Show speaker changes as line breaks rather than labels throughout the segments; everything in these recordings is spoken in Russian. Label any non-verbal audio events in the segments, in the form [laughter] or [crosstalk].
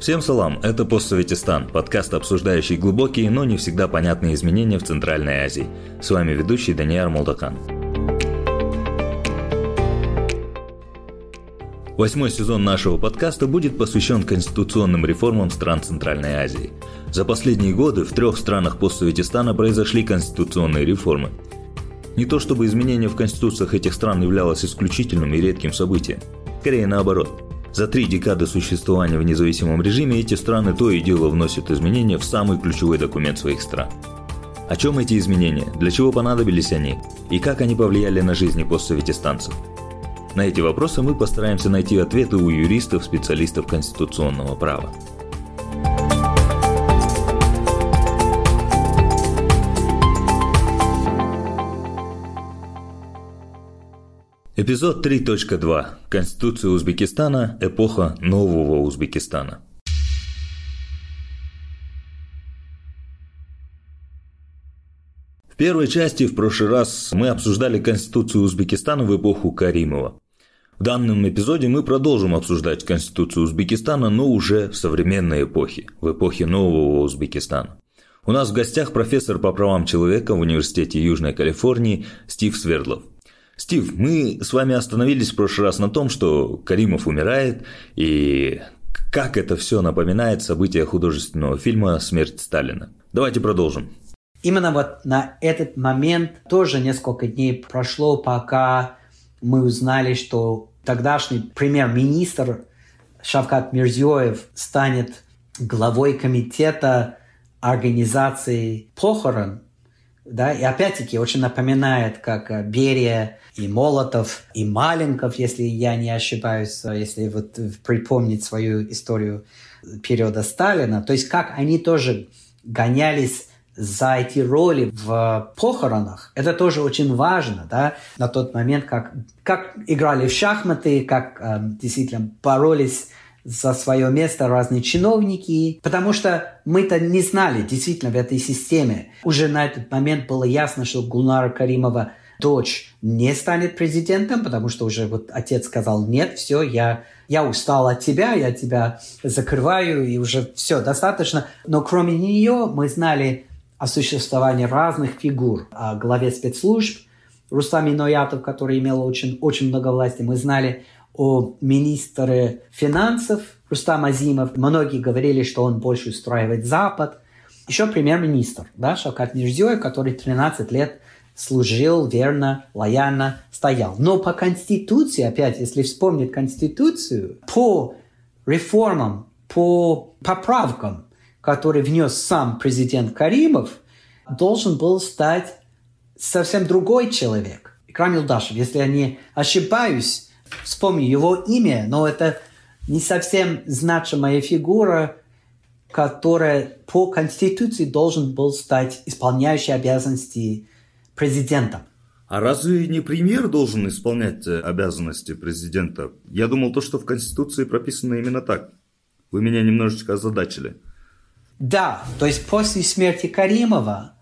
Всем салам, это «Постсоветистан», подкаст, обсуждающий глубокие, но не всегда понятные изменения в Центральной Азии. С вами ведущий Даниэр Молдакан. Восьмой сезон нашего подкаста будет посвящен конституционным реформам стран Центральной Азии. За последние годы в трех странах постсоветистана произошли конституционные реформы. Не то чтобы изменение в конституциях этих стран являлось исключительным и редким событием. Скорее наоборот. За три декады существования в независимом режиме эти страны то и дело вносят изменения в самый ключевой документ своих стран. О чем эти изменения, для чего понадобились они и как они повлияли на жизни постсоветистанцев – на эти вопросы мы постараемся найти ответы у юристов, специалистов конституционного права. Эпизод 3.2. Конституция Узбекистана. Эпоха нового Узбекистана. В первой части в прошлый раз мы обсуждали Конституцию Узбекистана в эпоху Каримова. В данном эпизоде мы продолжим обсуждать Конституцию Узбекистана, но уже в современной эпохе, в эпохе нового Узбекистана. У нас в гостях профессор по правам человека в Университете Южной Калифорнии Стив Свердлов. Стив, мы с вами остановились в прошлый раз на том, что Каримов умирает, и как это все напоминает события художественного фильма «Смерть Сталина». Давайте продолжим.
Именно вот на этот момент тоже несколько дней прошло, пока мы узнали, что тогдашний премьер-министр Шавкат Мирзиёев станет главой комитета организации похорон. Да, и опять-таки очень напоминает, как Берия и Молотов, и Маленков, если я не ошибаюсь, если вот припомнить свою историю периода Сталина. То есть как они тоже гонялись за эти роли в похоронах. Это тоже очень важно, да, на тот момент, как, как играли в шахматы, как э, действительно боролись за свое место разные чиновники, потому что мы-то не знали действительно в этой системе. Уже на этот момент было ясно, что Гулнара Каримова дочь не станет президентом, потому что уже вот отец сказал, нет, все, я, я устал от тебя, я тебя закрываю, и уже все, достаточно. Но кроме нее мы знали о существовании разных фигур. О главе спецслужб Рустам Иноятов, который имел очень, очень много власти. Мы знали о министре финансов Рустам Азимов. Многие говорили, что он больше устраивает Запад. Еще премьер-министр да, Шавкат Мирзиёев, который 13 лет служил верно, лояльно, стоял. Но по Конституции, опять, если вспомнить Конституцию, по реформам, по поправкам который внес сам президент Каримов, должен был стать совсем другой человек. Икрам Юлдашев, если я не ошибаюсь, вспомню его имя, но это не совсем значимая фигура, которая по Конституции должен был стать исполняющей обязанности президента.
А разве не премьер должен исполнять э, обязанности президента? Я думал, то, что в Конституции прописано именно так. Вы меня немножечко озадачили.
Да, то есть после смерти Каримова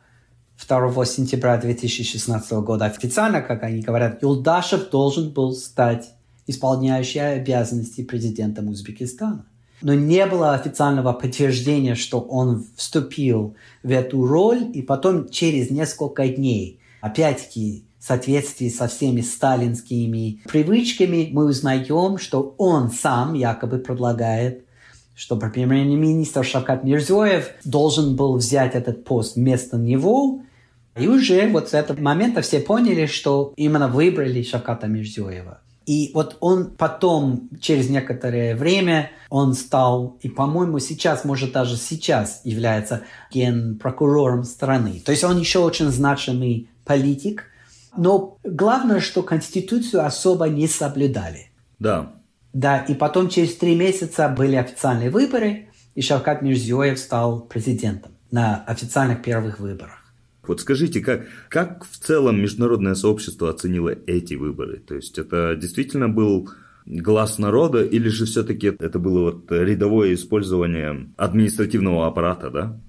2 сентября 2016 года официально, как они говорят, Юлдашев должен был стать исполняющим обязанности президентом Узбекистана. Но не было официального подтверждения, что он вступил в эту роль, и потом через несколько дней, опять-таки, в соответствии со всеми сталинскими привычками, мы узнаем, что он сам якобы предлагает что премьер-министр Шавкат Мирзоев должен был взять этот пост вместо него. И уже вот с этого момента все поняли, что именно выбрали Шавката Мирзоева. И вот он потом, через некоторое время, он стал, и, по-моему, сейчас, может, даже сейчас является генпрокурором страны. То есть он еще очень значимый политик. Но главное, что Конституцию особо не соблюдали.
Да,
да, и потом через три месяца были официальные выборы, и Шавкат Мирзиёев стал президентом на официальных первых выборах.
Вот скажите, как, как в целом международное сообщество оценило эти выборы? То есть это действительно был глаз народа или же все-таки это было вот рядовое использование административного аппарата, да?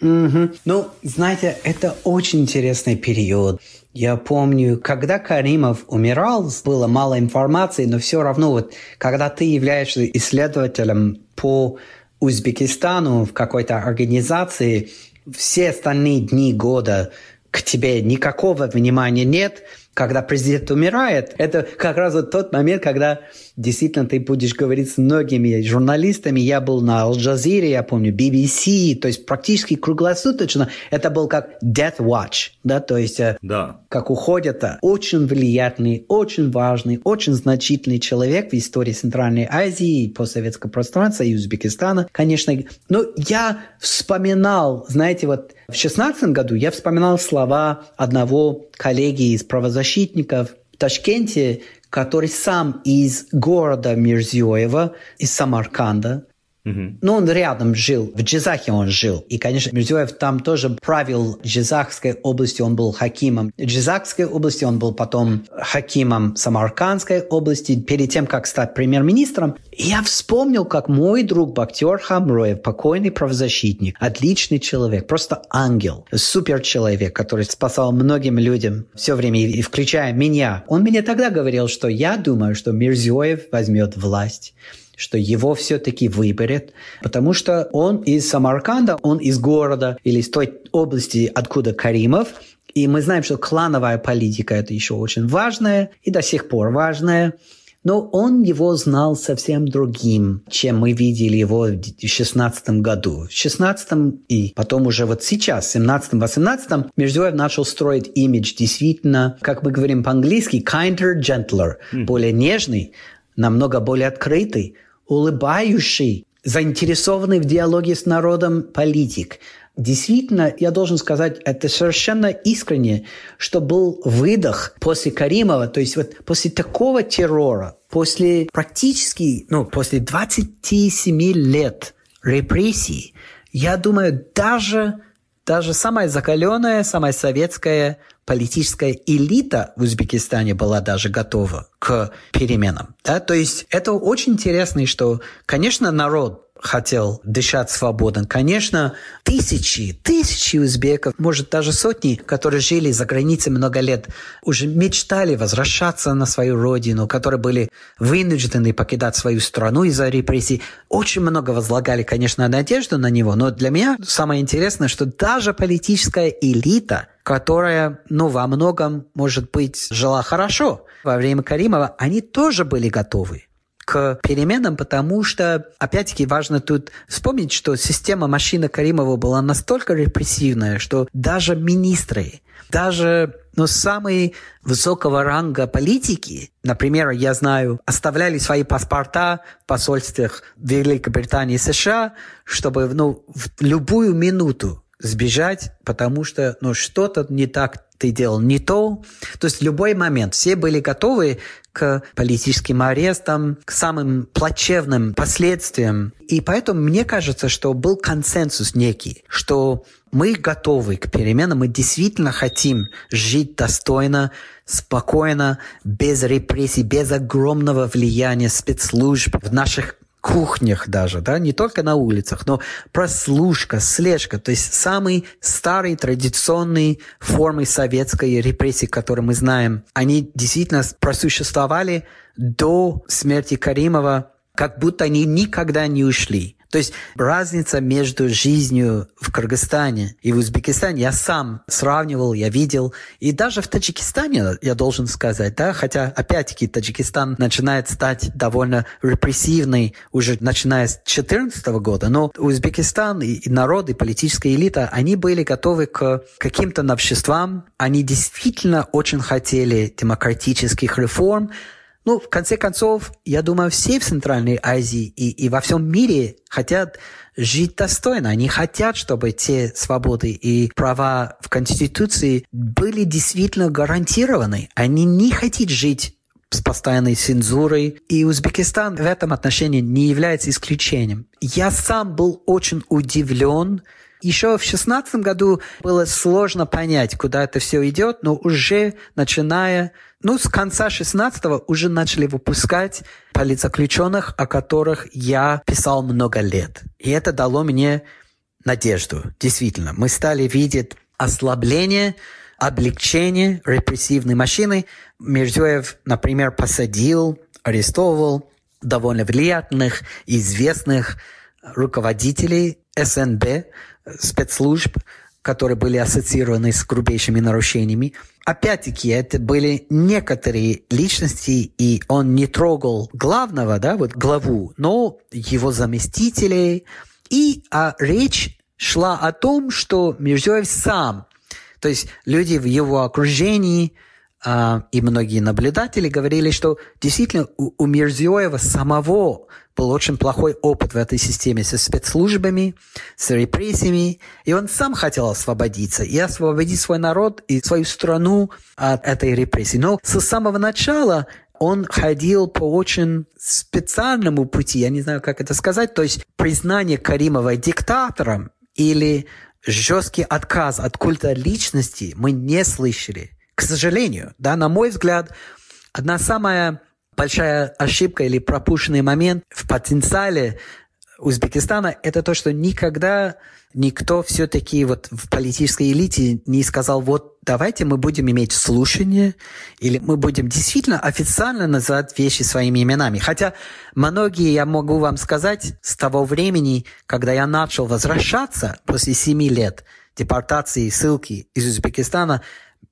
Угу. Ну, знаете, это очень интересный период. Я помню, когда Каримов умирал, было мало информации, но все равно, вот, когда ты являешься исследователем по Узбекистану в какой-то организации, все остальные дни года к тебе никакого внимания нет – когда президент умирает, это как раз вот тот момент, когда действительно ты будешь говорить с многими журналистами. Я был на Аль-Джазире, я помню, BBC, то есть практически круглосуточно. Это был как Death Watch, да, то есть э, да. как уходит очень влиятельный, очень важный, очень значительный человек в истории Центральной Азии, постсоветского пространства и Узбекистана, конечно. Но я вспоминал, знаете, вот в 16 году я вспоминал слова одного коллеги из правозащитников в Ташкенте, который сам из города Мирзиёева, из Самарканда, Ну, он рядом жил, в Джизахе он жил. И, конечно, Мирзиёев там тоже правил Джизахской области, он был хакимом Джизахской области, он был потом хакимом Самаркандской области, перед тем, как стать премьер-министром. Я вспомнил, как мой друг Бактер Хамроев, покойный правозащитник, отличный человек, просто ангел, супер человек, который спасал многим людям все время, и включая меня. Он мне тогда говорил, что я думаю, что Мирзиёев возьмет власть что его все-таки выберет, потому что он из Самарканда, он из города или из той области, откуда Каримов, и мы знаем, что клановая политика – это еще очень важная и до сих пор важная. Но он его знал совсем другим, чем мы видели его в 2016 году. В 2016 и потом уже вот сейчас, в 17-18, Мирзоев начал строить имидж действительно, как мы говорим по-английски, kinder, gentler, mm. более нежный, намного более открытый, улыбающий, заинтересованный в диалоге с народом политик. Действительно, я должен сказать, это совершенно искренне, что был выдох после Каримова, то есть вот после такого террора, после практически, ну, после 27 лет репрессий, я думаю, даже, даже самая закаленная, самая советская политическая элита в Узбекистане была даже готова к переменам. Да? То есть это очень интересно, что, конечно, народ хотел дышать свободно. Конечно, тысячи, тысячи узбеков, может даже сотни, которые жили за границей много лет, уже мечтали возвращаться на свою родину, которые были вынуждены покидать свою страну из-за репрессий. Очень много возлагали, конечно, надежду на него, но для меня самое интересное, что даже политическая элита – которая, ну, во многом, может быть, жила хорошо во время Каримова, они тоже были готовы к переменам, потому что, опять-таки, важно тут вспомнить, что система машины Каримова была настолько репрессивная, что даже министры, даже ну, самые высокого ранга политики, например, я знаю, оставляли свои паспорта в посольствах Великобритании и США, чтобы ну, в любую минуту сбежать, потому что ну, что-то не так ты делал, не то. То есть в любой момент все были готовы к политическим арестам, к самым плачевным последствиям. И поэтому мне кажется, что был консенсус некий, что мы готовы к переменам, мы действительно хотим жить достойно, спокойно, без репрессий, без огромного влияния спецслужб в наших кухнях даже, да, не только на улицах, но прослушка, слежка, то есть самые старые традиционные формы советской репрессии, которые мы знаем, они действительно просуществовали до смерти Каримова, как будто они никогда не ушли. То есть разница между жизнью в Кыргызстане и в Узбекистане я сам сравнивал, я видел. И даже в Таджикистане, я должен сказать, да, хотя опять-таки Таджикистан начинает стать довольно репрессивный уже начиная с 2014 года, но Узбекистан и народ, и политическая элита, они были готовы к каким-то новшествам, они действительно очень хотели демократических реформ, ну, в конце концов, я думаю, все в Центральной Азии и, и во всем мире хотят жить достойно. Они хотят, чтобы те свободы и права в Конституции были действительно гарантированы. Они не хотят жить с постоянной цензурой. И Узбекистан в этом отношении не является исключением. Я сам был очень удивлен. Еще в 2016 году было сложно понять, куда это все идет, но уже начиная ну, с конца 16-го уже начали выпускать политзаключенных, о которых я писал много лет. И это дало мне надежду. Действительно, мы стали видеть ослабление, облегчение репрессивной машины. Мирзоев, например, посадил, арестовывал довольно влиятельных, известных руководителей СНБ, спецслужб, которые были ассоциированы с грубейшими нарушениями. Опять-таки, это были некоторые личности, и он не трогал главного, да, вот главу, но его заместителей. И а речь шла о том, что Мирзоев сам, то есть люди в его окружении а, и многие наблюдатели говорили, что действительно у, у Мирзиоева самого был очень плохой опыт в этой системе со спецслужбами, с репрессиями, и он сам хотел освободиться и освободить свой народ и свою страну от этой репрессии. Но с самого начала он ходил по очень специальному пути, я не знаю, как это сказать, то есть признание Каримова диктатором или жесткий отказ от культа личности мы не слышали. К сожалению, да, на мой взгляд, одна самая большая ошибка или пропущенный момент в потенциале Узбекистана – это то, что никогда никто все-таки вот в политической элите не сказал, вот давайте мы будем иметь слушание, или мы будем действительно официально называть вещи своими именами. Хотя многие, я могу вам сказать, с того времени, когда я начал возвращаться после семи лет депортации ссылки из Узбекистана,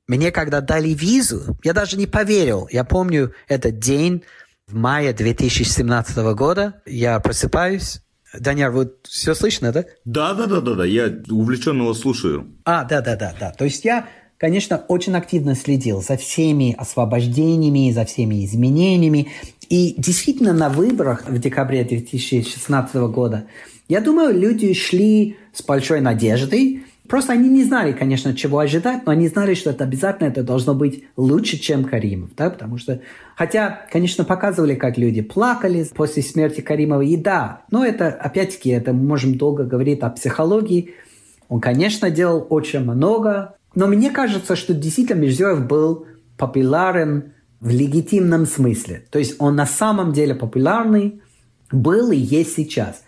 мне когда дали визу, я даже не поверил. Я помню этот день в мае 2017 года. Я просыпаюсь. Даняр, вот все слышно, да?
Да, да, да, да, да. Я увлеченно его слушаю.
А, да, да, да, да. То есть я, конечно, очень активно следил за всеми освобождениями, за всеми изменениями. И действительно на выборах в декабре 2016 года, я думаю, люди шли с большой надеждой, Просто они не знали, конечно, чего ожидать, но они знали, что это обязательно это должно быть лучше, чем Каримов. Да? Потому что, хотя, конечно, показывали, как люди плакали после смерти Каримова. И да, но это, опять-таки, это мы можем долго говорить о психологии. Он, конечно, делал очень много, но мне кажется, что действительно Мирзиёев был популярен в легитимном смысле. То есть он на самом деле популярный был и есть сейчас.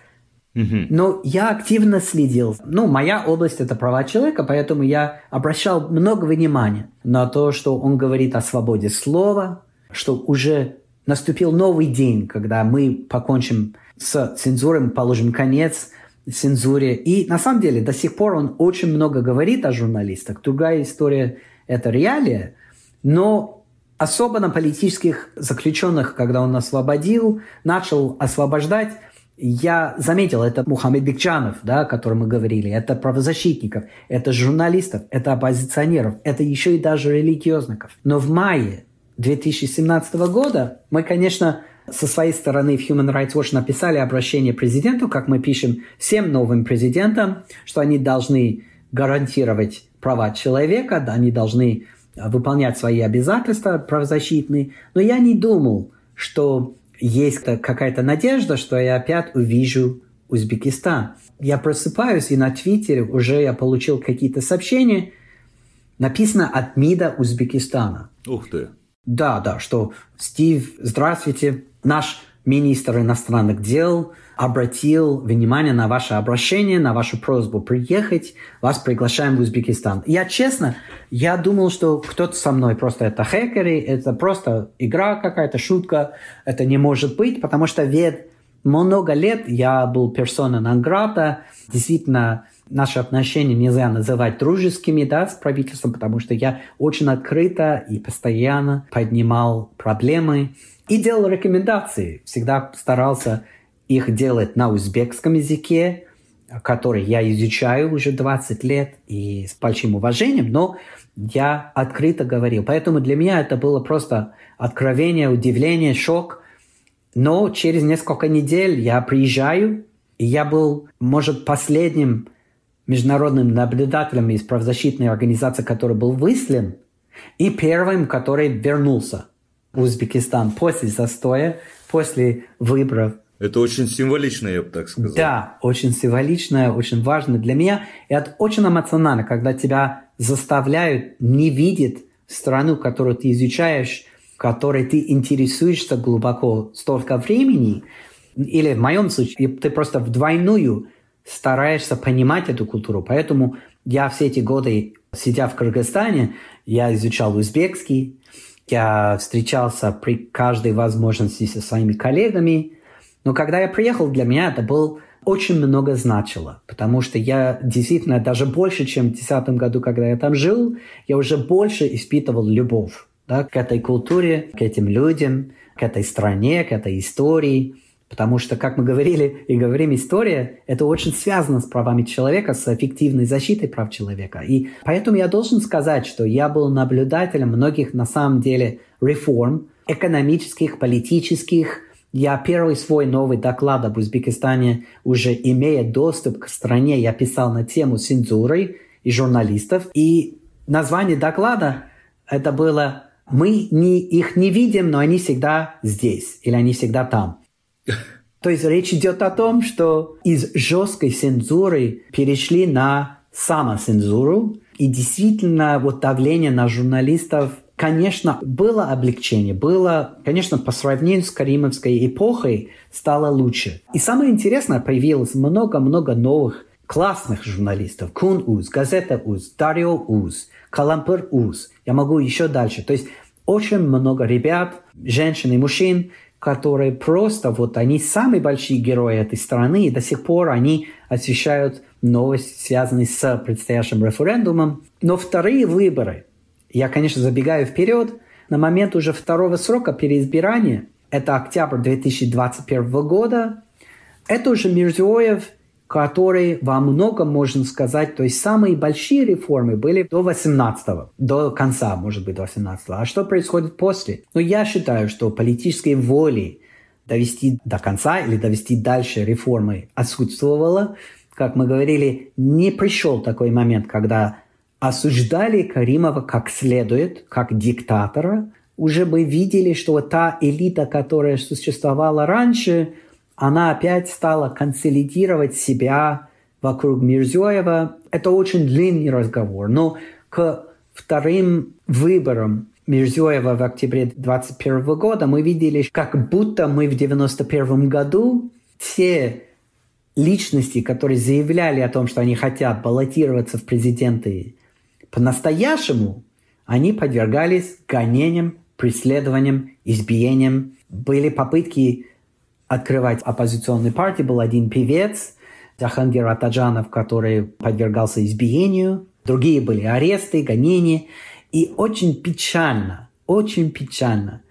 Но я активно следил. Ну, моя область – это права человека, поэтому я обращал много внимания на то, что он говорит о свободе слова, что уже наступил новый день, когда мы покончим с цензурой, мы положим конец цензуре. И на самом деле до сих пор он очень много говорит о журналистах. Другая история – это реалия. Но особо на политических заключенных, когда он освободил, начал освобождать, я заметил, это Мухаммед Бекчанов, да, о котором мы говорили, это правозащитников, это журналистов, это оппозиционеров, это еще и даже религиозников. Но в мае 2017 года мы, конечно, со своей стороны в Human Rights Watch написали обращение президенту, как мы пишем всем новым президентам, что они должны гарантировать права человека, да, они должны выполнять свои обязательства правозащитные. Но я не думал, что есть какая-то надежда, что я опять увижу Узбекистан. Я просыпаюсь, и на Твиттере уже я получил какие-то сообщения, написано от МИДа Узбекистана.
Ух ты.
Да, да, что Стив, здравствуйте, наш министр иностранных дел обратил внимание на ваше обращение, на вашу просьбу приехать. Вас приглашаем в Узбекистан. Я честно, я думал, что кто-то со мной просто это хакеры, это просто игра какая-то, шутка. Это не может быть, потому что ведь много лет я был персона нон-грата. Действительно, наши отношения нельзя называть дружескими да, с правительством, потому что я очень открыто и постоянно поднимал проблемы и делал рекомендации. Всегда старался их делать на узбекском языке, который я изучаю уже 20 лет и с большим уважением, но я открыто говорил. Поэтому для меня это было просто откровение, удивление, шок. Но через несколько недель я приезжаю, и я был, может, последним международным наблюдателем из правозащитной организации, который был выслан, и первым, который вернулся Узбекистан после застоя, после выборов
это очень символично, я бы так сказал.
Да, очень символично, очень важно для меня. И это очень эмоционально, когда тебя заставляют не видеть страну, которую ты изучаешь, которой ты интересуешься глубоко столько времени, или в моем случае, ты просто в двойную стараешься понимать эту культуру. Поэтому я все эти годы, сидя в Кыргызстане, я изучал узбекский, я встречался при каждой возможности со своими коллегами. Но когда я приехал, для меня это был очень много значило, потому что я действительно даже больше, чем в 2010 году, когда я там жил, я уже больше испытывал любовь да, к этой культуре, к этим людям, к этой стране, к этой истории. Потому что, как мы говорили и говорим, история – это очень связано с правами человека, с эффективной защитой прав человека. И поэтому я должен сказать, что я был наблюдателем многих, на самом деле, реформ экономических, политических. Я первый свой новый доклад об Узбекистане, уже имея доступ к стране, я писал на тему цензуры и журналистов. И название доклада это было «Мы не, их не видим, но они всегда здесь» или «Они всегда там». То есть речь идет о том, что из жесткой цензуры перешли на самоцензуру, и действительно вот давление на журналистов Конечно, было облегчение, было, конечно, по сравнению с Каримовской эпохой стало лучше. И самое интересное, появилось много-много новых классных журналистов. Кун Уз, Газета Уз, Дарио Уз, Калампур Уз. Я могу еще дальше. То есть очень много ребят, женщин и мужчин, которые просто вот они самые большие герои этой страны, и до сих пор они освещают новости, связанные с предстоящим референдумом. Но вторые выборы, я, конечно, забегаю вперед, на момент уже второго срока переизбирания, это октябрь 2021 года, это уже Мирзиоев которые во многом, можно сказать, то есть самые большие реформы были до 18-го, до конца, может быть, до 18-го. А что происходит после? Ну, я считаю, что политической воли довести до конца или довести дальше реформы отсутствовало. Как мы говорили, не пришел такой момент, когда осуждали Каримова как следует, как диктатора. Уже мы видели, что та элита, которая существовала раньше, она опять стала консолидировать себя вокруг Мирзоева. Это очень длинный разговор, но к вторым выборам Мирзоева в октябре 2021 года мы видели, как будто мы в 1991 году все личности, которые заявляли о том, что они хотят баллотироваться в президенты по-настоящему, они подвергались гонениям, преследованиям, избиениям. Были попытки открывать оппозиционной партии был один певец, Джахангир Атаджанов, который подвергался избиению. Другие были аресты, гонения. И очень печально, очень печально,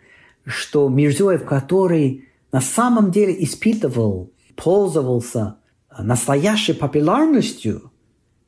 что Мирзоев, который на самом деле испытывал, пользовался настоящей популярностью,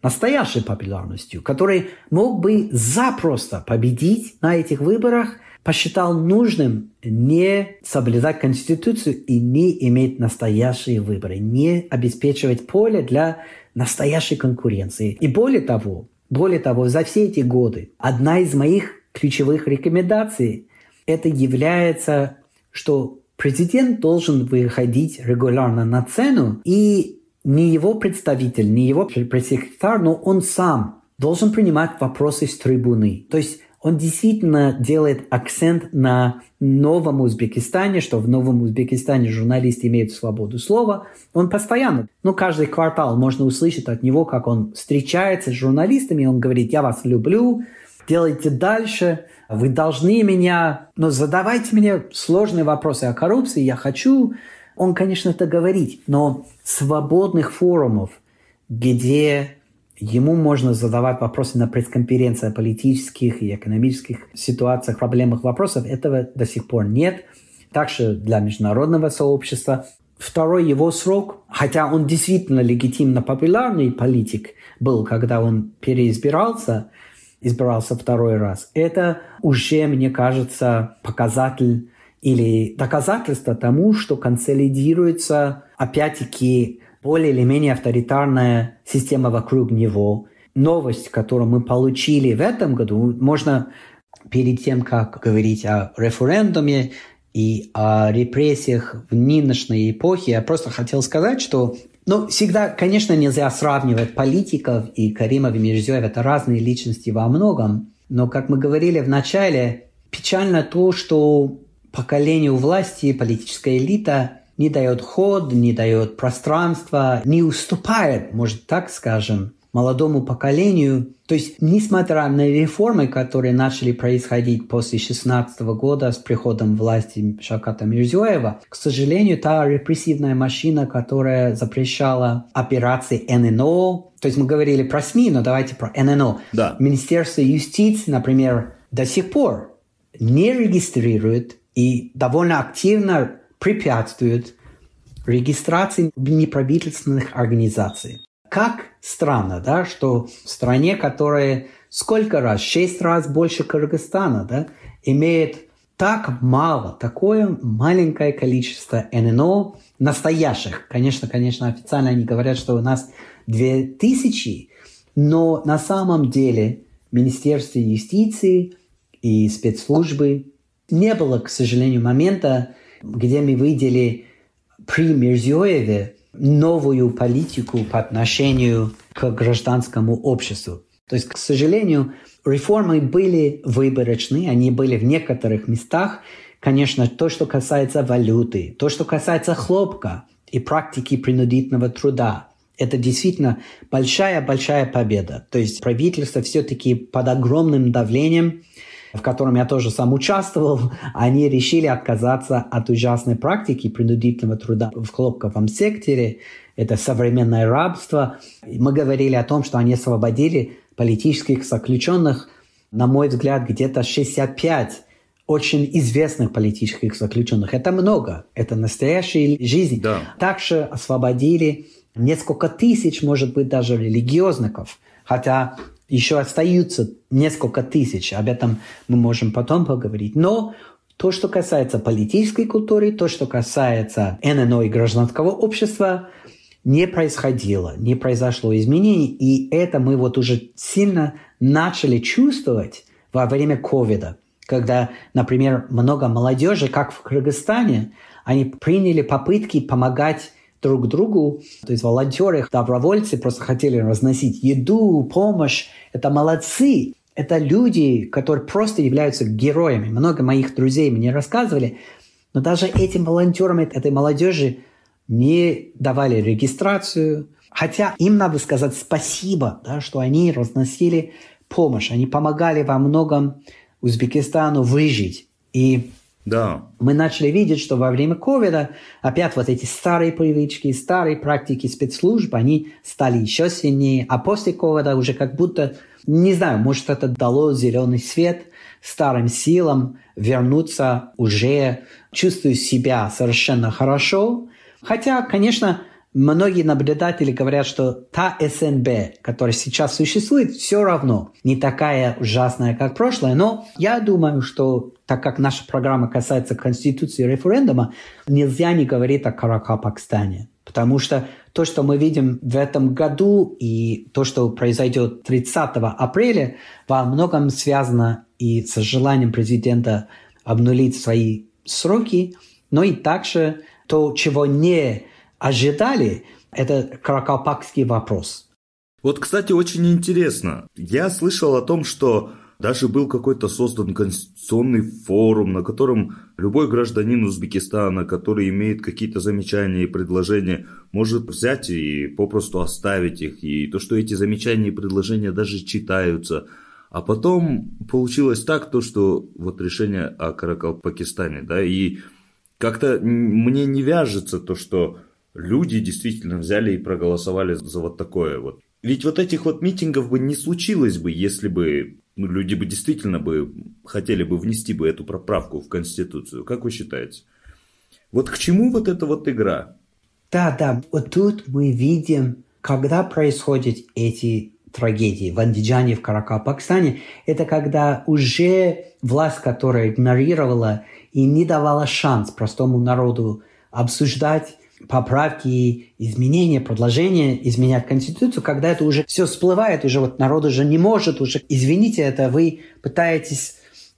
настоящей популярностью, который мог бы запросто победить на этих выборах – посчитал нужным не соблюдать Конституцию и не иметь настоящие выборы, не обеспечивать поле для настоящей конкуренции. И более того, более того, за все эти годы одна из моих ключевых рекомендаций это является, что президент должен выходить регулярно на цену, и не его представитель, не его пресс-секретарь, но он сам должен принимать вопросы с трибуны. То есть он действительно делает акцент на новом Узбекистане, что в новом Узбекистане журналисты имеют свободу слова. Он постоянно, ну, каждый квартал можно услышать от него, как он встречается с журналистами, он говорит, я вас люблю, делайте дальше, вы должны меня, но задавайте мне сложные вопросы о коррупции, я хочу. Он, конечно, это говорит, но свободных форумов, где Ему можно задавать вопросы на пресс-конференции о политических и экономических ситуациях, проблемах, вопросов. Этого до сих пор нет. Также для международного сообщества. Второй его срок, хотя он действительно легитимно популярный политик был, когда он переизбирался, избирался второй раз, это уже, мне кажется, показатель или доказательство тому, что консолидируется опять-таки более или менее авторитарная система вокруг него. Новость, которую мы получили в этом году, можно перед тем, как говорить о референдуме и о репрессиях в нынешней эпохе, я просто хотел сказать, что ну, всегда, конечно, нельзя сравнивать политиков и Каримов и Мирзиёев. Это разные личности во многом. Но, как мы говорили в начале, печально то, что поколению власти, политическая элита не дает ход, не дает пространства, не уступает, может так скажем, молодому поколению. То есть, несмотря на реформы, которые начали происходить после 16 года с приходом власти Шаката Мирзиоева, к сожалению, та репрессивная машина, которая запрещала операции ННО, то есть мы говорили про СМИ, но давайте про ННО.
Да.
Министерство юстиции, например, до сих пор не регистрирует и довольно активно препятствует регистрации неправительственных организаций. Как странно, да, что в стране, которая сколько раз, шесть раз больше Кыргызстана, да, имеет так мало, такое маленькое количество ННО настоящих. Конечно, конечно, официально они говорят, что у нас две тысячи, но на самом деле Министерство юстиции и спецслужбы не было, к сожалению, момента, где мы видели при Мирзиёеве новую политику по отношению к гражданскому обществу. То есть, к сожалению, реформы были выборочны, они были в некоторых местах. Конечно, то, что касается валюты, то, что касается хлопка и практики принудительного труда, это действительно большая-большая победа. То есть правительство все-таки под огромным давлением в котором я тоже сам участвовал, они решили отказаться от ужасной практики принудительного труда в хлопковом секторе. Это современное рабство. Мы говорили о том, что они освободили политических заключенных, на мой взгляд, где-то 65 очень известных политических заключенных. Это много. Это настоящая жизнь.
Да.
Также освободили несколько тысяч, может быть, даже религиозников. Хотя еще остаются несколько тысяч, об этом мы можем потом поговорить. Но то, что касается политической культуры, то, что касается ННО и гражданского общества, не происходило, не произошло изменений, и это мы вот уже сильно начали чувствовать во время ковида, когда, например, много молодежи, как в Кыргызстане, они приняли попытки помогать друг другу. То есть волонтеры, добровольцы просто хотели разносить еду, помощь. Это молодцы. Это люди, которые просто являются героями. Много моих друзей мне рассказывали. Но даже этим волонтерам, этой молодежи не давали регистрацию. Хотя им надо сказать спасибо, да, что они разносили помощь. Они помогали во многом Узбекистану выжить. И
да.
Мы начали видеть, что во время ковида опять вот эти старые привычки, старые практики спецслужб, они стали еще сильнее. А после ковида уже как будто, не знаю, может это дало зеленый свет старым силам вернуться уже, чувствуя себя совершенно хорошо. Хотя, конечно, Многие наблюдатели говорят, что та СНБ, которая сейчас существует, все равно не такая ужасная, как прошлое. Но я думаю, что так как наша программа касается Конституции и референдума, нельзя не говорить о Каракапакстане. Потому что то, что мы видим в этом году и то, что произойдет 30 апреля, во многом связано и с желанием президента обнулить свои сроки, но и также то, чего не ожидали, это каракалпакский вопрос.
Вот, кстати, очень интересно. Я слышал о том, что даже был какой-то создан конституционный форум, на котором любой гражданин Узбекистана, который имеет какие-то замечания и предложения, может взять и попросту оставить их. И то, что эти замечания и предложения даже читаются. А потом получилось так, то, что вот решение о Каракалпакистане, да, и как-то мне не вяжется то, что люди действительно взяли и проголосовали за вот такое вот. Ведь вот этих вот митингов бы не случилось бы, если бы ну, люди бы действительно бы хотели бы внести бы эту проправку в Конституцию. Как вы считаете? Вот к чему вот эта вот игра?
Да, да, вот тут мы видим, когда происходят эти трагедии в Андиджане, в Каракалпакстане, это когда уже власть, которая игнорировала и не давала шанс простому народу обсуждать поправки, изменения, продолжения изменять Конституцию, когда это уже все всплывает, уже вот народ уже не может, уже, извините, это вы пытаетесь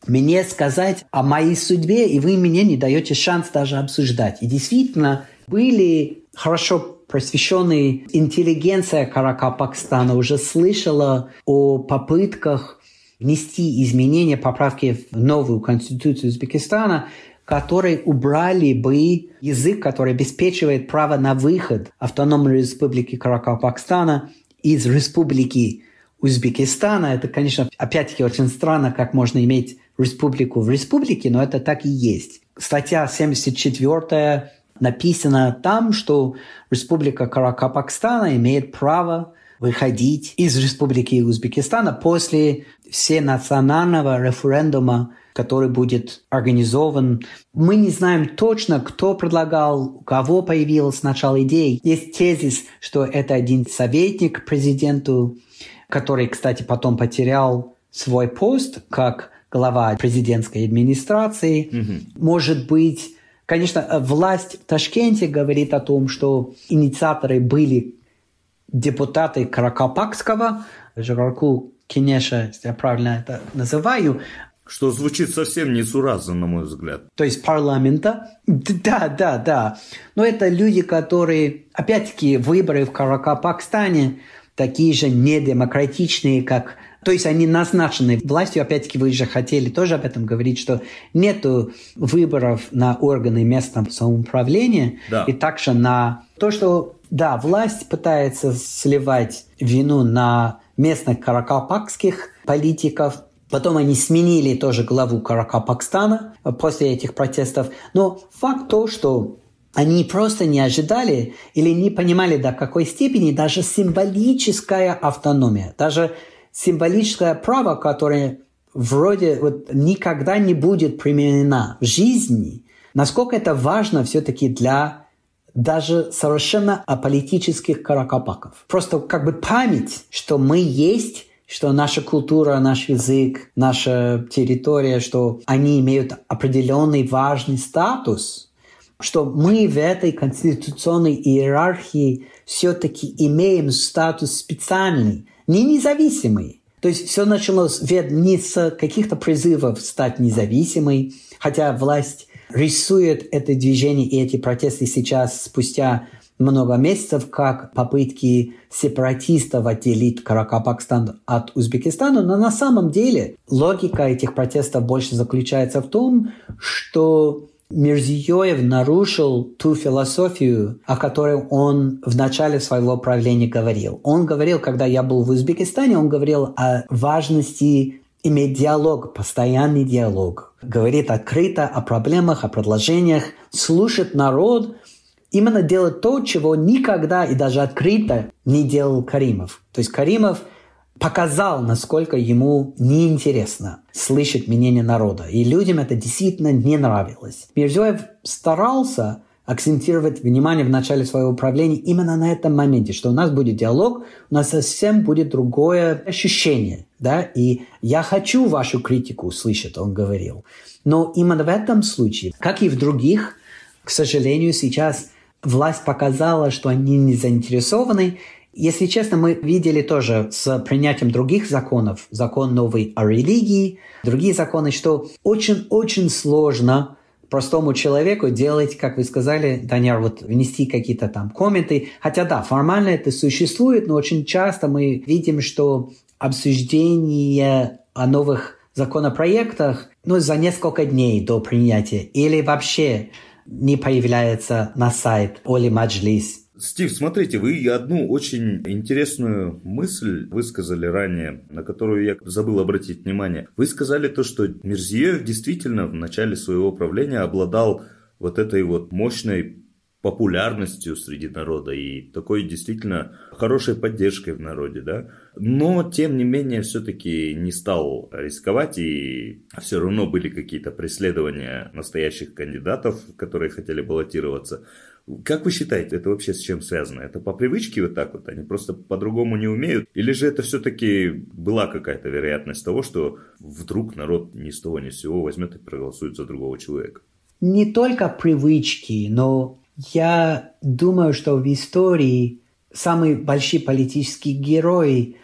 мне сказать о моей судьбе, и вы мне не даете шанс даже обсуждать. И действительно, были хорошо просвещенные интеллигенция Каракапакстана уже слышала о попытках внести изменения, поправки в новую конституцию Узбекистана, которые убрали бы язык, который обеспечивает право на выход автономной республики Каракалпакстана из республики Узбекистана. Это, конечно, опять-таки очень странно, как можно иметь республику в республике, но это так и есть. Статья 74 написано там, что Республика Каракапакстана имеет право выходить из Республики Узбекистана после всенационального референдума, который будет организован. Мы не знаем точно, кто предлагал, у кого появилась сначала идея. Есть тезис, что это один советник президенту, который, кстати, потом потерял свой пост как глава президентской администрации. Угу. Может быть, конечно, власть в Ташкенте говорит о том, что инициаторы были депутаты Каракапакского, Жагарку Кинеша, если я правильно это называю,
что звучит совсем несуразно, на мой взгляд.
То есть парламента. Да, да, да. Но это люди, которые, опять-таки, выборы в Каракапакстане такие же недемократичные, как то есть они назначены властью, опять-таки вы же хотели тоже об этом говорить, что нету выборов на органы местного самоуправления да. и также на то, что, да, власть пытается сливать вину на местных каракалпакских политиков, Потом они сменили тоже главу Каракапакстана после этих протестов. Но факт то, что они просто не ожидали или не понимали до какой степени даже символическая автономия, даже символическое право, которое вроде вот никогда не будет применена в жизни, насколько это важно все-таки для даже совершенно аполитических каракапаков. Просто как бы память, что мы есть, что наша культура, наш язык, наша территория, что они имеют определенный важный статус, что мы в этой конституционной иерархии все-таки имеем статус специальный, не независимый. То есть все началось не с каких-то призывов стать независимой, хотя власть рисует это движение и эти протесты сейчас спустя много месяцев как попытки сепаратистов отделить Каракапакстан от Узбекистана, но на самом деле логика этих протестов больше заключается в том, что Мирзиёев нарушил ту философию, о которой он в начале своего правления говорил. Он говорил, когда я был в Узбекистане, он говорил о важности иметь диалог, постоянный диалог. Говорит открыто о проблемах, о предложениях, слушает народ, именно делать то, чего никогда и даже открыто не делал Каримов. То есть Каримов – показал, насколько ему неинтересно слышать мнение народа. И людям это действительно не нравилось. Мирзоев старался акцентировать внимание в начале своего управления именно на этом моменте, что у нас будет диалог, у нас совсем будет другое ощущение. Да? И я хочу вашу критику услышать, он говорил. Но именно в этом случае, как и в других, к сожалению, сейчас власть показала, что они не заинтересованы, если честно, мы видели тоже с принятием других законов, закон новый о религии, другие законы, что очень-очень сложно простому человеку делать, как вы сказали, Даняр, вот внести какие-то там комменты. Хотя да, формально это существует, но очень часто мы видим, что обсуждение о новых законопроектах ну, за несколько дней до принятия или вообще не появляется на сайт Оли Маджлис
Стив, смотрите, вы одну очень интересную мысль высказали ранее, на которую я забыл обратить внимание. Вы сказали то, что Мирзиев действительно в начале своего правления обладал вот этой вот мощной популярностью среди народа и такой действительно хорошей поддержкой в народе, да. Но, тем не менее, все-таки не стал рисковать, и все равно были какие-то преследования настоящих кандидатов, которые хотели баллотироваться. Как вы считаете, это вообще с чем связано? Это по привычке вот так вот? Они просто по-другому не умеют? Или же это все-таки была какая-то вероятность того, что вдруг народ ни с того ни с сего возьмет и проголосует за другого человека?
Не только привычки, но я думаю, что в истории самые большие политические герои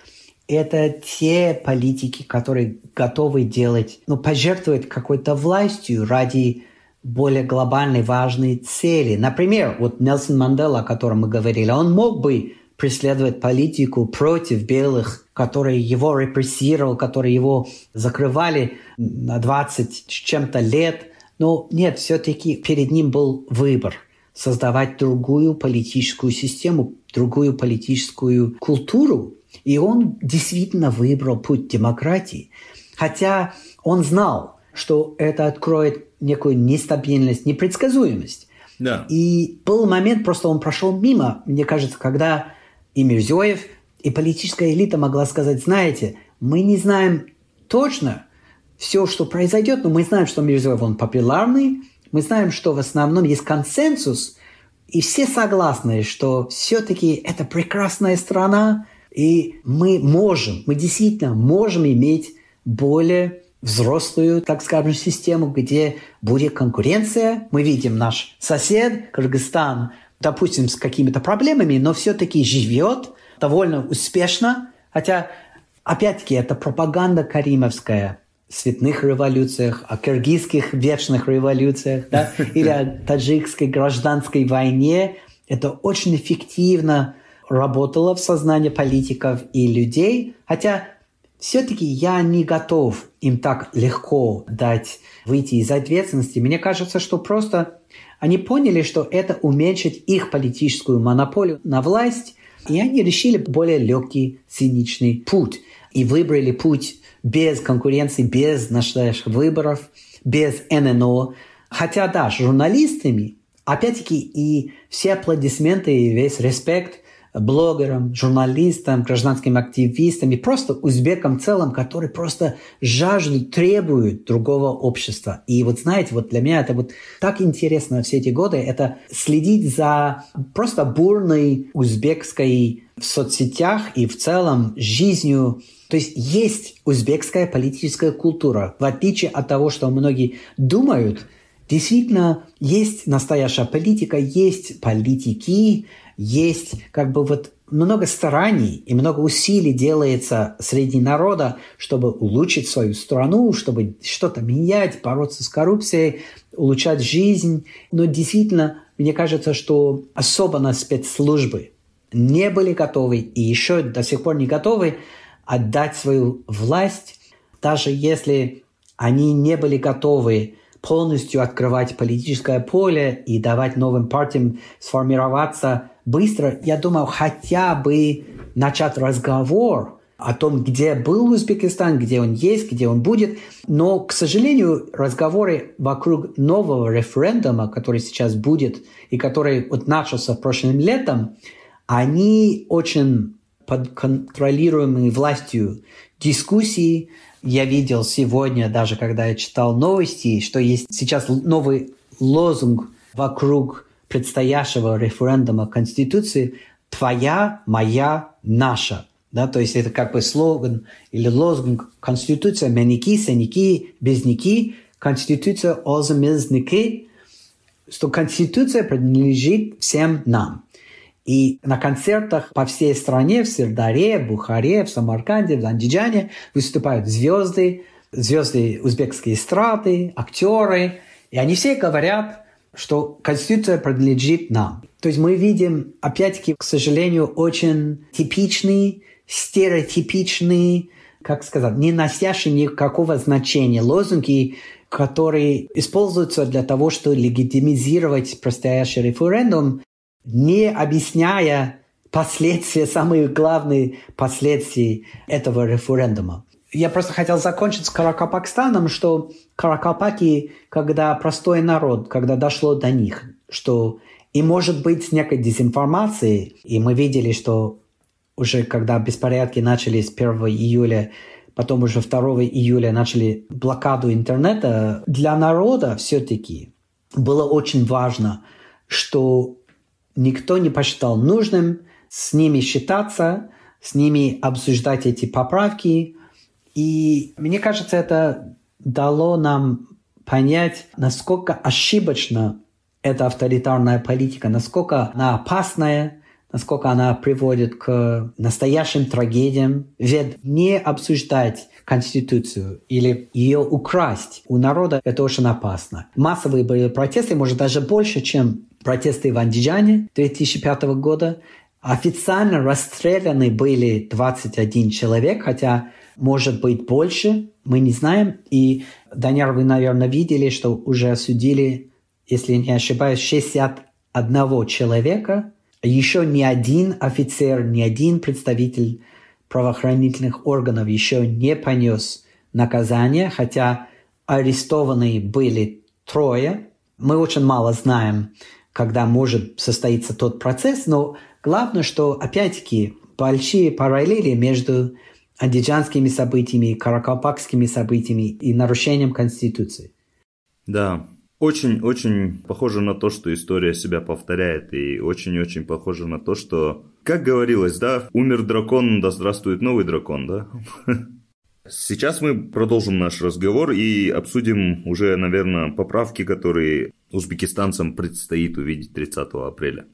это те политики, которые готовы делать, ну, пожертвовать какой-то властью ради более глобальной, важной цели. Например, вот Нельсон Мандела, о котором мы говорили, он мог бы преследовать политику против белых, которые его репрессировал, которые его закрывали на 20 с чем-то лет Но нет, все-таки перед ним был выбор создавать другую политическую систему, другую политическую культуру. И он действительно выбрал путь демократии. Хотя он знал, что это откроет некую нестабильность, непредсказуемость.
Да.
И был момент, просто он прошел мимо, мне кажется, когда и Мирзоев, и политическая элита могла сказать, знаете, мы не знаем точно все, что произойдет, но мы знаем, что Мирзоев, он популярный, мы знаем, что в основном есть консенсус, и все согласны, что все-таки это прекрасная страна, и мы можем, мы действительно можем иметь более взрослую, так скажем, систему, где будет конкуренция. Мы видим наш сосед, Кыргызстан, допустим, с какими-то проблемами, но все-таки живет довольно успешно. Хотя, опять-таки, это пропаганда каримовская о цветных революциях, о киргизских вечных революциях да, [laughs] или о таджикской гражданской войне. Это очень эффективно работало в сознании политиков и людей. Хотя все-таки я не готов им так легко дать выйти из ответственности. Мне кажется, что просто они поняли, что это уменьшит их политическую монополию на власть, и они решили более легкий, циничный путь. И выбрали путь без конкуренции, без наших выборов, без ННО. Хотя, да, журналистами, опять-таки, и все аплодисменты, и весь респект – блогерам, журналистам, гражданским активистам и просто узбекам в целом, которые просто жаждут, требуют другого общества. И вот знаете, вот для меня это вот так интересно все эти годы, это следить за просто бурной узбекской в соцсетях и в целом жизнью то есть есть узбекская политическая культура. В отличие от того, что многие думают, действительно есть настоящая политика, есть политики, есть как бы вот много стараний и много усилий делается среди народа, чтобы улучшить свою страну, чтобы что-то менять, бороться с коррупцией, улучшать жизнь. Но действительно, мне кажется, что особенно спецслужбы не были готовы и еще до сих пор не готовы отдать свою власть, даже если они не были готовы полностью открывать политическое поле и давать новым партиям сформироваться быстро, я думал, хотя бы начать разговор о том, где был Узбекистан, где он есть, где он будет. Но, к сожалению, разговоры вокруг нового референдума, который сейчас будет и который вот начался прошлым летом, они очень под контролируемой властью дискуссии. Я видел сегодня, даже когда я читал новости, что есть сейчас новый лозунг вокруг предстоящего референдума Конституции «Твоя, моя, наша». Да, то есть это как бы слоган или лозунг Конституция «Меники, сеники, безники», Конституция «Озамезники», что Конституция принадлежит всем нам. И на концертах по всей стране, в Сирдаре, в Бухаре, в Самарканде, в Андижане выступают звезды, звезды узбекской эстрады, актеры. И они все говорят, что Конституция принадлежит нам. То есть мы видим, опять-таки, к сожалению, очень типичный, стереотипичный, как сказать, не носящий никакого значения лозунги, которые используются для того, чтобы легитимизировать предстоящий референдум, не объясняя последствия, самые главные последствия этого референдума. Я просто хотел закончить с Каракапакстаном, что Каракалпаки, когда простой народ, когда дошло до них, что и может быть с некой дезинформацией, и мы видели, что уже когда беспорядки начались 1 июля, потом уже 2 июля начали блокаду интернета, для народа все-таки было очень важно, что никто не посчитал нужным с ними считаться, с ними обсуждать эти поправки, и мне кажется, это дало нам понять, насколько ошибочно эта авторитарная политика, насколько она опасная, насколько она приводит к настоящим трагедиям. Ведь не обсуждать Конституцию или ее украсть у народа – это очень опасно. Массовые были протесты, может, даже больше, чем протесты в Андижане 2005 года. Официально расстреляны были 21 человек, хотя может быть больше, мы не знаем. И, Даняр, вы, наверное, видели, что уже осудили, если не ошибаюсь, 61 человека. Еще ни один офицер, ни один представитель правоохранительных органов еще не понес наказание, хотя арестованные были трое. Мы очень мало знаем, когда может состоиться тот процесс, но главное, что опять-таки большие параллели между андижанскими событиями, каракалпакскими событиями и нарушением Конституции.
Да, очень-очень похоже на то, что история себя повторяет, и очень-очень похоже на то, что, как говорилось, да, умер дракон, да здравствует новый дракон, да? [laughs] Сейчас мы продолжим наш разговор и обсудим уже, наверное, поправки, которые узбекистанцам предстоит увидеть 30 апреля.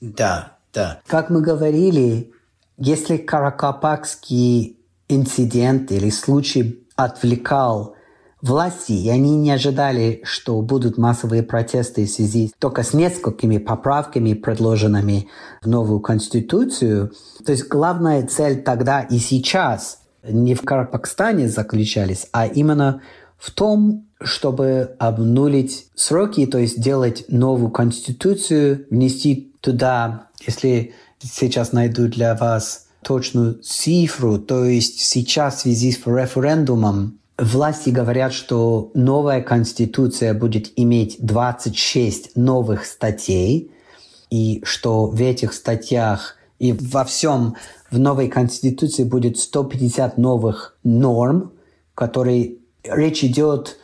Да, да. Как мы говорили, если Каракапакский инцидент или случай отвлекал власти, и они не ожидали, что будут массовые протесты в связи только с несколькими поправками, предложенными в новую конституцию. То есть главная цель тогда и сейчас не в Карапакстане заключались, а именно в том, чтобы обнулить сроки, то есть сделать новую конституцию, внести туда, если сейчас найду для вас точную цифру, то есть сейчас в связи с референдумом власти говорят, что новая конституция будет иметь 26 новых статей, и что в этих статьях и во всем в новой конституции будет 150 новых норм, которые речь идет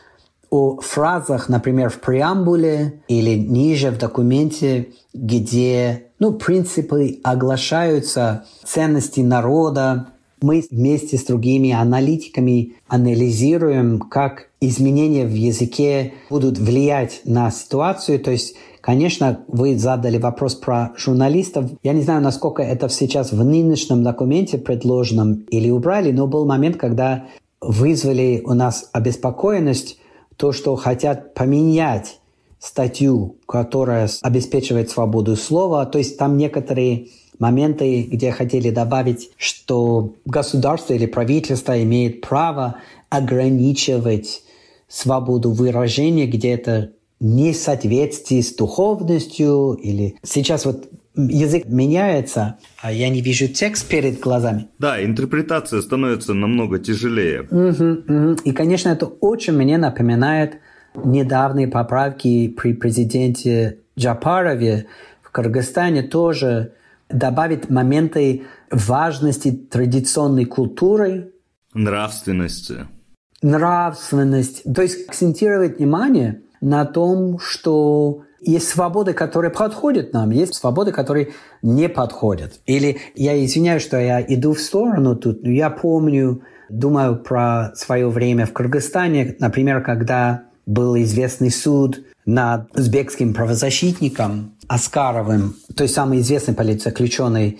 о фразах, например, в преамбуле или ниже в документе, где ну, принципы оглашаются, ценности народа. Мы вместе с другими аналитиками анализируем, как изменения в языке будут влиять на ситуацию. То есть Конечно, вы задали вопрос про журналистов. Я не знаю, насколько это сейчас в нынешнем документе предложенном или убрали, но был момент, когда вызвали у нас обеспокоенность, то, что хотят поменять статью, которая обеспечивает свободу слова. То есть там некоторые моменты, где хотели добавить, что государство или правительство имеет право ограничивать свободу выражения, где это несоответствии с духовностью или сейчас вот язык меняется, а я не вижу текст перед глазами.
Да, интерпретация становится намного тяжелее.
Угу, угу. И, конечно, это очень мне напоминает недавние поправки при президенте Джапарове в Кыргызстане тоже добавить моменты важности традиционной культуры.
Нравственности.
Нравственность. То есть акцентировать внимание – на том, что есть свободы, которые подходят нам, есть свободы, которые не подходят. Или я извиняюсь, что я иду в сторону тут, но я помню, думаю про свое время в Кыргызстане, например, когда был известный суд над узбекским правозащитником Аскаровым, то есть самый известный политзаключенный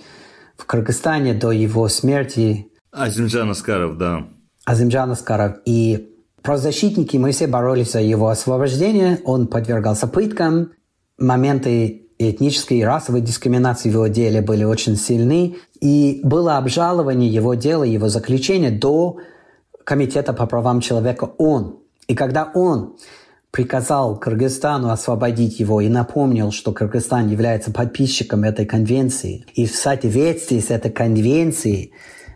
в Кыргызстане до его смерти.
Азимджан Аскаров, да.
Азимджан Аскаров. И Правозащитники, мы все боролись за его освобождение, он подвергался пыткам, моменты этнической и расовой дискриминации в его деле были очень сильны, и было обжалование его дела, его заключения до Комитета по правам человека ООН. И когда он приказал Кыргызстану освободить его и напомнил, что Кыргызстан является подписчиком этой конвенции, и в соответствии с этой конвенцией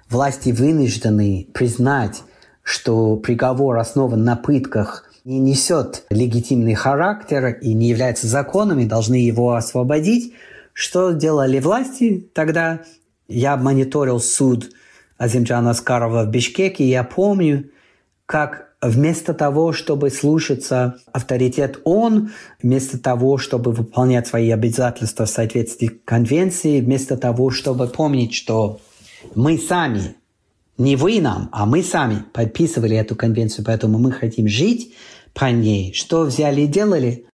власти вынуждены признать что приговор основан на пытках не несет легитимный характер и не является законом, и должны его освободить. Что делали власти тогда? Я мониторил суд Азимджана Аскарова в Бишкеке, и я помню, как вместо того, чтобы слушаться авторитет ООН, вместо того, чтобы выполнять свои обязательства в соответствии с конвенцией, вместо того, чтобы помнить, что мы сами не вы нам, а мы сами подписывали эту конвенцию, поэтому мы хотим жить по ней. Что взяли и делали?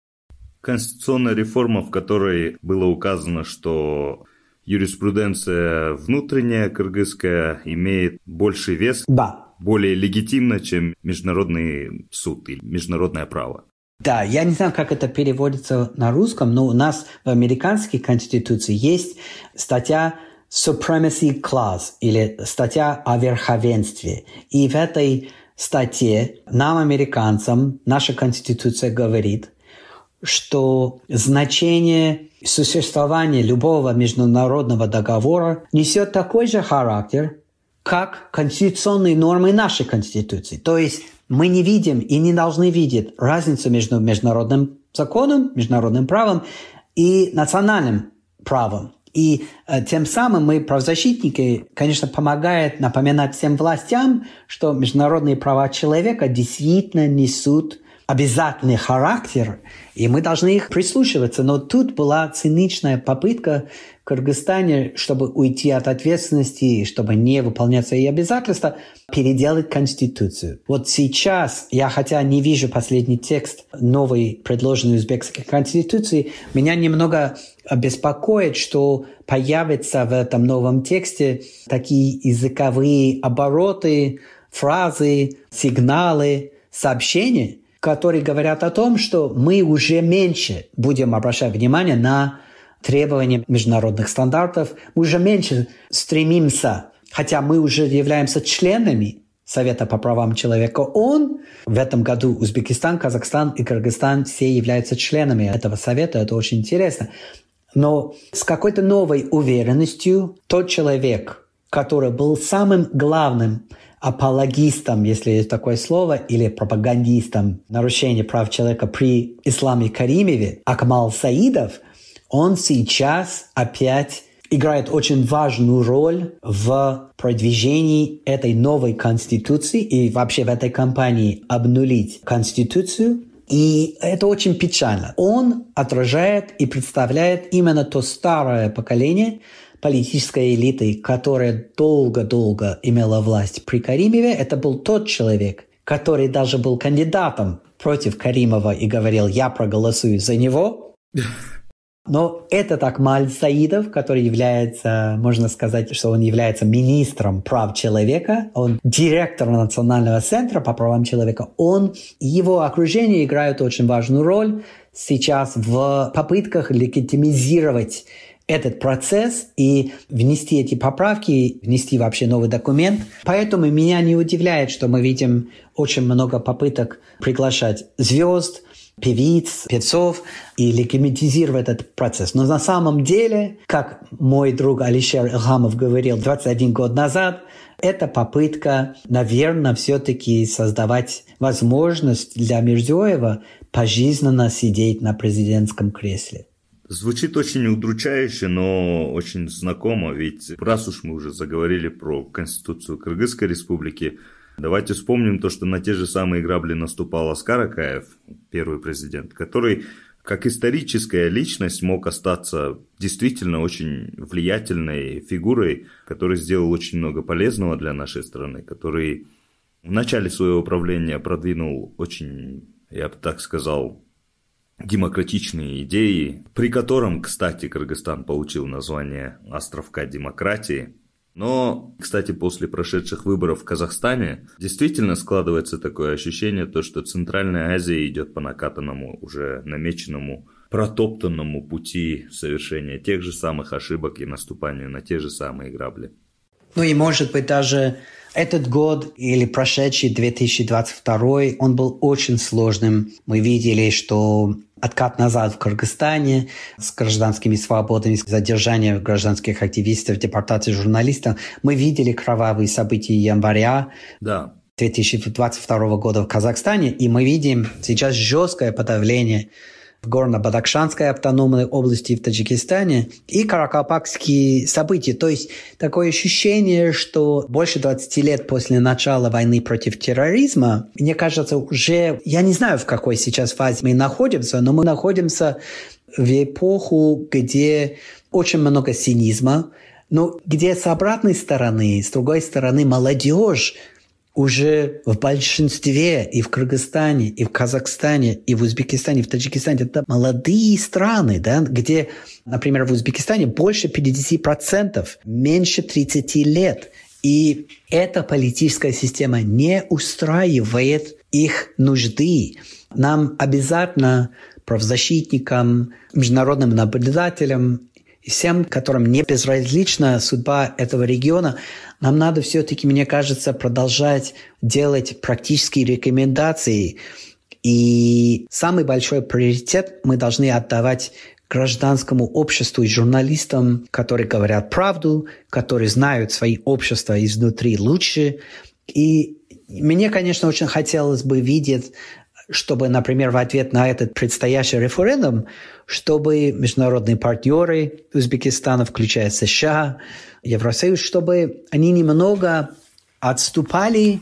Конституционная реформа, в которой было указано, что юриспруденция внутренняя кыргызская имеет больший вес,
да.
Более легитимно, чем международный суд или международное право.
Да, я не знаю, как это переводится на русском, но у нас в американской конституции есть статья Supremacy Clause или статья о верховенстве. И в этой статье нам, американцам, наша конституция говорит, что значение существования любого международного договора несет такой же характер, как конституционные нормы нашей Конституции. То есть мы не видим и не должны видеть разницу между международным законом, международным правом и национальным правом. И э, тем самым мы, правозащитники, конечно, помогают напоминать всем властям, что международные права человека действительно несут обязательный характер, и мы должны их прислушиваться. Но тут была циничная попытка в Кыргызстане, чтобы уйти от ответственности, чтобы не выполнять свои обязательства, переделать Конституцию. Вот сейчас, я хотя не вижу последний текст новой предложенной узбекской Конституции, меня немного беспокоит, что появятся в этом новом тексте такие языковые обороты, фразы, сигналы, сообщения, которые говорят о том, что мы уже меньше будем обращать внимание на требования международных стандартов, мы уже меньше стремимся, хотя мы уже являемся членами Совета по правам человека ООН. В этом году Узбекистан, Казахстан и Кыргызстан все являются членами этого совета. Это очень интересно. Но с какой-то новой уверенностью тот человек, который был самым главным апологистом, если есть такое слово, или пропагандистом нарушения прав человека при Исламе Каримове, Акмал Саидов, он сейчас опять играет очень важную роль в продвижении этой новой конституции и вообще в этой кампании обнулить конституцию. И это очень печально. Он отражает и представляет именно то старое поколение, политической элитой, которая долго-долго имела власть при Каримове, это был тот человек, который даже был кандидатом против Каримова и говорил, я проголосую за него. Но этот Акмаль Саидов, который является, можно сказать, что он является министром прав человека, он директор Национального центра по правам человека, он, его окружение играют очень важную роль сейчас в попытках легитимизировать этот процесс и внести эти поправки, внести вообще новый документ. Поэтому меня не удивляет, что мы видим очень много попыток приглашать звезд, певиц, певцов и легитимизировать этот процесс. Но на самом деле, как мой друг Алишер Илхамов говорил 21 год назад, это попытка, наверное, все-таки создавать возможность для Мирзоева пожизненно сидеть на президентском кресле.
Звучит очень удручающе, но очень знакомо, ведь раз уж мы уже заговорили про Конституцию Кыргызской Республики, давайте вспомним то, что на те же самые грабли наступал Аскар Акаев, первый президент, который как историческая личность мог остаться действительно очень влиятельной фигурой, который сделал очень много полезного для нашей страны, который в начале своего правления продвинул очень, я бы так сказал, демократичные идеи, при котором, кстати, Кыргызстан получил название «Островка демократии». Но, кстати, после прошедших выборов в Казахстане действительно складывается такое ощущение, то, что Центральная Азия идет по накатанному, уже намеченному, протоптанному пути совершения тех же самых ошибок и наступания на те же самые грабли.
Ну и, может быть, даже этот год или прошедший 2022, он был очень сложным. Мы видели, что откат назад в Кыргызстане с гражданскими свободами, задержание гражданских активистов, депортация журналистов. Мы видели кровавые события января.
Да.
2022 года в Казахстане, и мы видим сейчас жесткое подавление в Горно-Бадахшанской автономной области в Таджикистане и каракалпакские события. То есть такое ощущение, что больше 20 лет после начала войны против терроризма, мне кажется, уже, я не знаю, в какой сейчас фазе мы находимся, но мы находимся в эпоху, где очень много цинизма, но где с обратной стороны, с другой стороны, молодежь уже в большинстве и в Кыргызстане, и в Казахстане, и в Узбекистане, и в Таджикистане это молодые страны, да, где, например, в Узбекистане больше 50%, меньше 30 лет. И эта политическая система не устраивает их нужды. Нам обязательно правозащитникам, международным наблюдателям и всем, которым не безразлична судьба этого региона, нам надо все-таки, мне кажется, продолжать делать практические рекомендации. И самый большой приоритет мы должны отдавать гражданскому обществу и журналистам, которые говорят правду, которые знают свои общества изнутри лучше. И мне, конечно, очень хотелось бы видеть чтобы, например, в ответ на этот предстоящий референдум, чтобы международные партнеры Узбекистана, включая США, Евросоюз, чтобы они немного отступали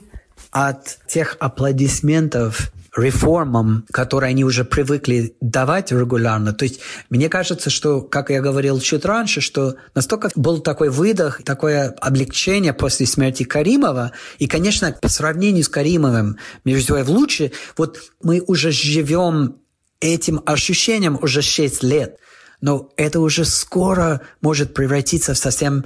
от тех аплодисментов реформам, которые они уже привыкли давать регулярно. То есть мне кажется, что, как я говорил чуть раньше, что настолько был такой выдох, такое облегчение после смерти Каримова, и, конечно, по сравнению с Каримовым Мирзоев лучше, вот мы уже живем этим ощущением уже 6 лет, но это уже скоро может превратиться в совсем,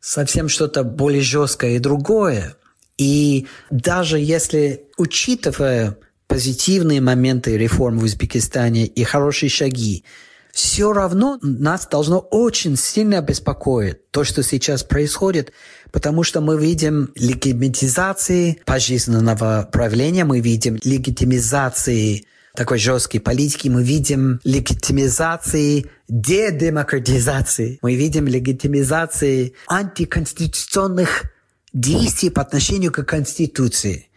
совсем что-то более жесткое и другое. И даже если, учитывая позитивные моменты реформ в Узбекистане и хорошие шаги, все равно нас должно очень сильно беспокоить то, что сейчас происходит, потому что мы видим легитимизации пожизненного правления, мы видим легитимизации такой жесткой политики, мы видим легитимизации дедемократизации, мы видим легитимизации антиконституционных действий по отношению к Конституции.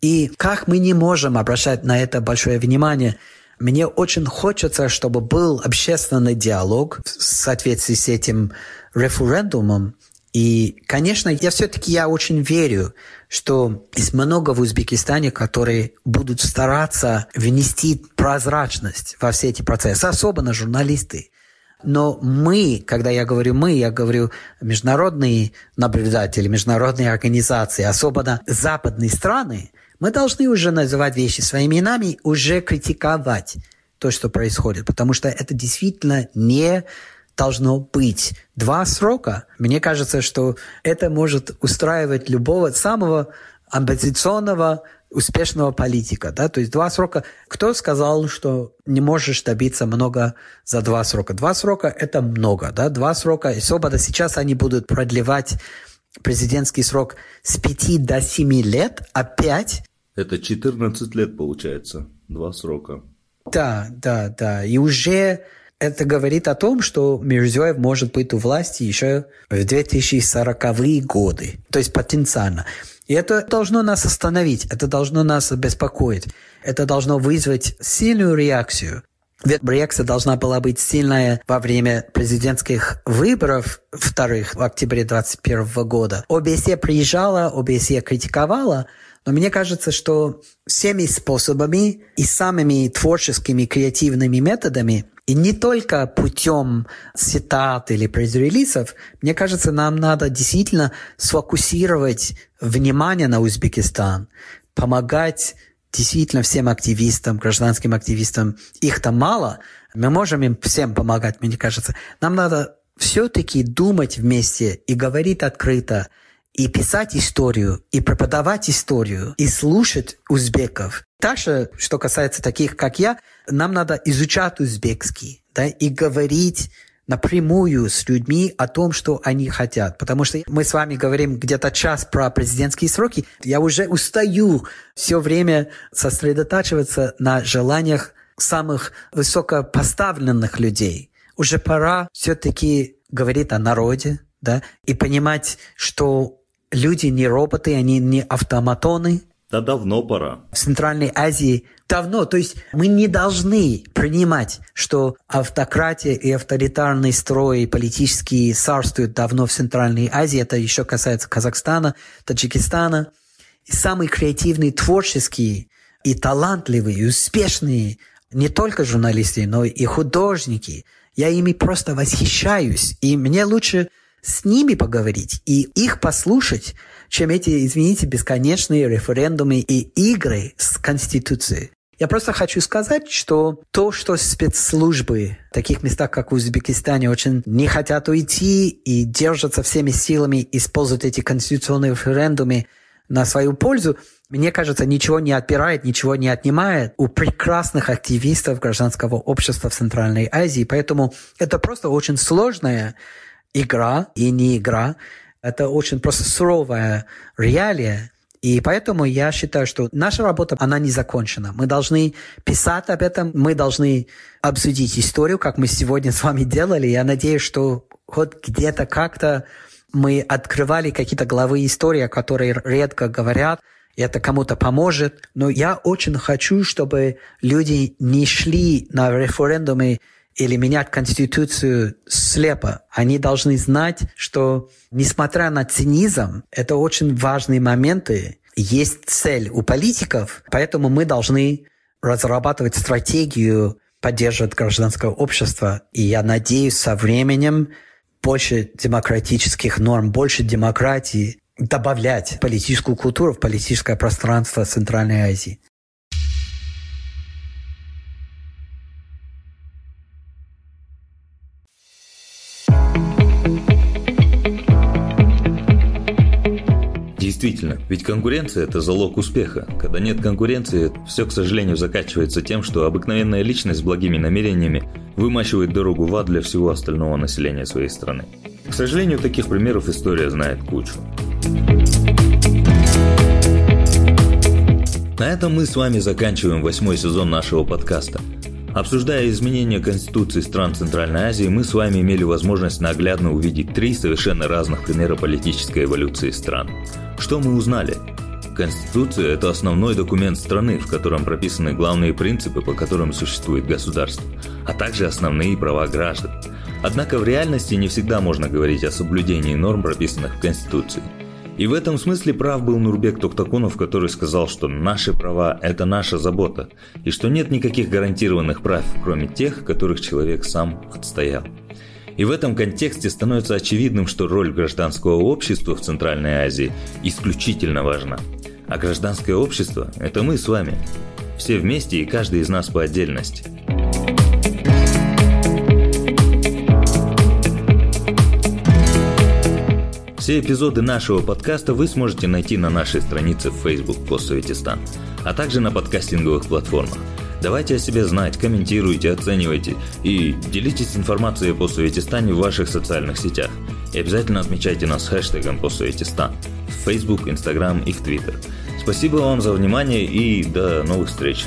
И как мы не можем обращать на это большое внимание, мне очень хочется, чтобы был общественный диалог в соответствии с этим референдумом. И, конечно, я все-таки я очень верю, что есть много в Узбекистане, которые будут стараться внести прозрачность во все эти процессы, особенно журналисты. Но мы, когда я говорю мы, я говорю международные наблюдатели, международные организации, особенно западные страны, мы должны уже называть вещи своими именами, уже критиковать то, что происходит, потому что это действительно не должно быть. Два срока, мне кажется, что это может устраивать любого самого амбиционного, успешного политика. Да? То есть два срока. Кто сказал, что не можешь добиться много за два срока? Два срока – это много. Да? Два срока. И особенно сейчас они будут продлевать президентский срок с 5 до 7 лет, опять
это 14 лет получается, два срока.
Да, да, да. И уже это говорит о том, что Мирзиёев может быть у власти еще в 2040-е годы, то есть потенциально. И это должно нас остановить, это должно нас обеспокоить, это должно вызвать сильную реакцию. Ведь реакция должна была быть сильная во время президентских выборов вторых в октябре 2021 года. ОБСЕ приезжала, ОБСЕ критиковала, но мне кажется, что всеми способами и самыми творческими, креативными методами, и не только путем цитат или пресс-релизов, мне кажется, нам надо действительно сфокусировать внимание на Узбекистан, помогать действительно всем активистам, гражданским активистам. Их там мало, мы можем им всем помогать, мне кажется. Нам надо все-таки думать вместе и говорить открыто, и писать историю, и преподавать историю, и слушать узбеков. Также, что касается таких, как я, нам надо изучать узбекский, да, и говорить напрямую с людьми о том, что они хотят. Потому что мы с вами говорим где-то час про президентские сроки. Я уже устаю все время сосредотачиваться на желаниях самых высокопоставленных людей. Уже пора все-таки говорить о народе, да, и понимать, что люди не роботы, они не автоматоны.
Да давно пора.
В Центральной Азии давно. То есть мы не должны принимать, что автократия и авторитарный строй политические царствуют давно в Центральной Азии. Это еще касается Казахстана, Таджикистана. И самые креативные, творческие и талантливые, и успешные не только журналисты, но и художники. Я ими просто восхищаюсь. И мне лучше с ними поговорить и их послушать, чем эти, извините, бесконечные референдумы и игры с Конституцией. Я просто хочу сказать, что то, что спецслужбы в таких местах, как в Узбекистане, очень не хотят уйти и держатся всеми силами, используют эти конституционные референдумы на свою пользу, мне кажется, ничего не отбирает, ничего не отнимает у прекрасных активистов гражданского общества в Центральной Азии. Поэтому это просто очень сложная игра и не игра. Это очень просто суровая реалия. И поэтому я считаю, что наша работа, она не закончена. Мы должны писать об этом, мы должны обсудить историю, как мы сегодня с вами делали. Я надеюсь, что хоть где-то как-то мы открывали какие-то главы истории, о которой редко говорят, и это кому-то поможет. Но я очень хочу, чтобы люди не шли на референдумы или менять Конституцию слепо. Они должны знать, что, несмотря на цинизм, это очень важные моменты. Есть цель у политиков, поэтому мы должны разрабатывать стратегию поддерживать гражданское общество. И я надеюсь, со временем больше демократических норм, больше демократии добавлять политическую культуру в политическое пространство Центральной Азии.
Действительно, ведь конкуренция – это залог успеха. Когда нет конкуренции, все, к сожалению, заканчивается тем, что обыкновенная личность с благими намерениями вымачивает дорогу в ад для всего остального населения своей страны. К сожалению, таких примеров история знает кучу. На этом мы с вами заканчиваем восьмой сезон нашего подкаста. Обсуждая изменения Конституции стран Центральной Азии, мы с вами имели возможность наглядно увидеть три совершенно разных примера политической эволюции стран. Что мы узнали? Конституция – это основной документ страны, в котором прописаны главные принципы, по которым существует государство, а также основные права граждан. Однако в реальности не всегда можно говорить о соблюдении норм, прописанных в Конституции. И в этом смысле прав был Нурбек Токтакунов, который сказал, что наши права – это наша забота, и что нет никаких гарантированных прав, кроме тех, которых человек сам отстоял. И в этом контексте становится очевидным, что роль гражданского общества в Центральной Азии исключительно важна. А гражданское общество – это мы с вами. Все вместе и каждый из нас по отдельности. Все эпизоды нашего подкаста вы сможете найти на нашей странице в Facebook «Постсоветистан», а также на подкастинговых платформах – Давайте о себе знать, комментируйте, оценивайте и делитесь информацией по Советистане в ваших социальных сетях. И обязательно отмечайте нас хэштегом по Советистан в Facebook, Instagram и в Twitter. Спасибо вам за внимание и до новых встреч!